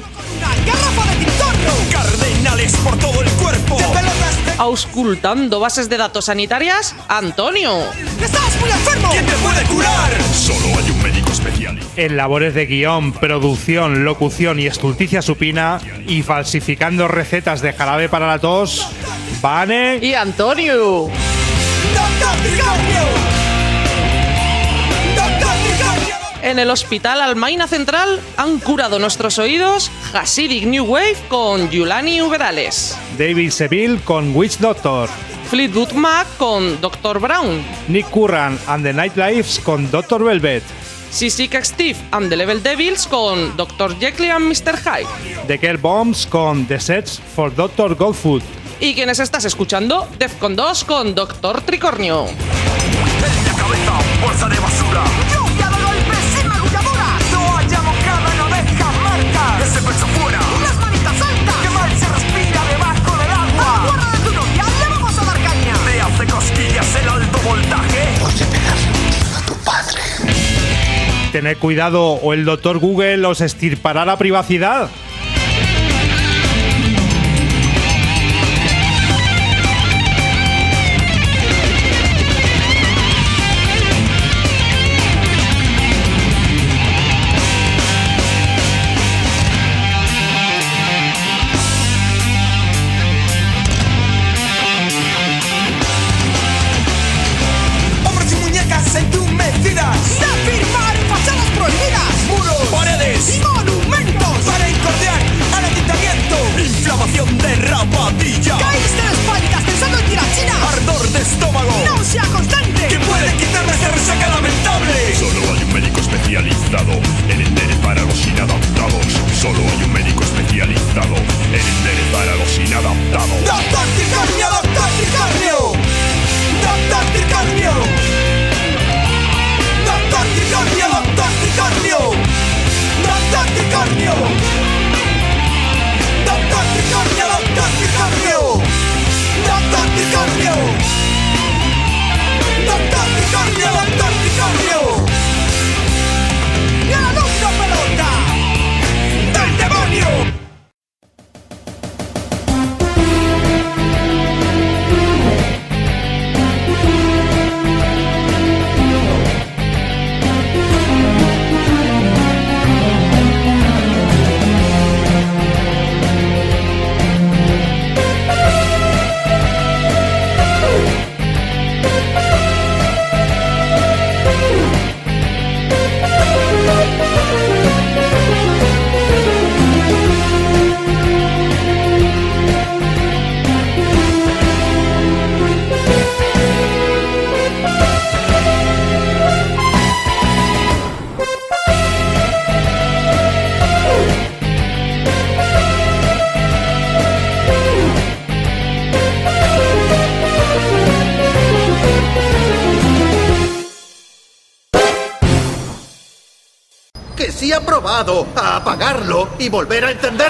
Cardenales por todo. Auscultando bases de datos sanitarias, Antonio. ¡Estás muy enfermo! ¿Quién te puede curar? Solo hay un médico especial. En labores de guion, producción, locución y estulticia supina y falsificando recetas de jarabe para la tos, Vane y Antonio. En el hospital Almaina Central han curado nuestros oídos Hasidic New Wave con Yulani Uberales. David Seville con Witch Doctor. Fleetwood Mac con Dr. Brown. Nick Curran and the Nightlives con Dr. Velvet. Sissy Steve and the Level Devils con Dr. Jekyll and Mr. Hyde. The Girl Bombs con The Sets for Dr. Goldfoot. ¿Y quienes estás escuchando? Defcon 2 con Doctor Tricornio. En la cabeza, bolsa de basura. Tened cuidado o el doctor Google os estirpará la privacidad. Volver a encenderlo.